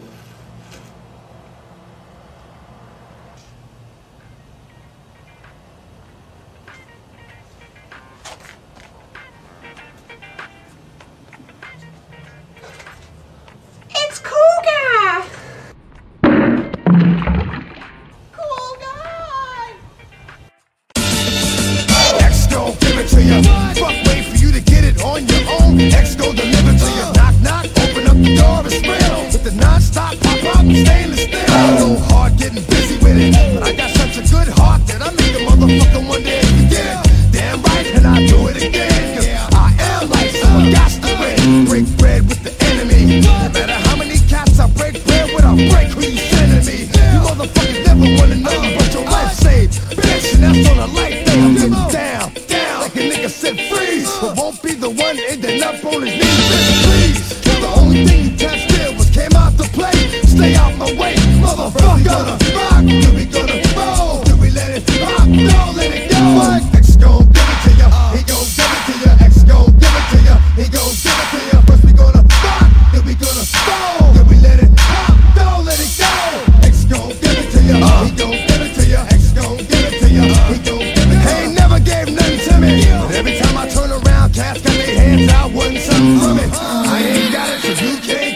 It's nigga said freeze. But won't be the one ending up on his knees please. The only thing you can steal was came out to play. Stay out my way, motherfucker. hands wouldn't. I ain't got it, cause you can't.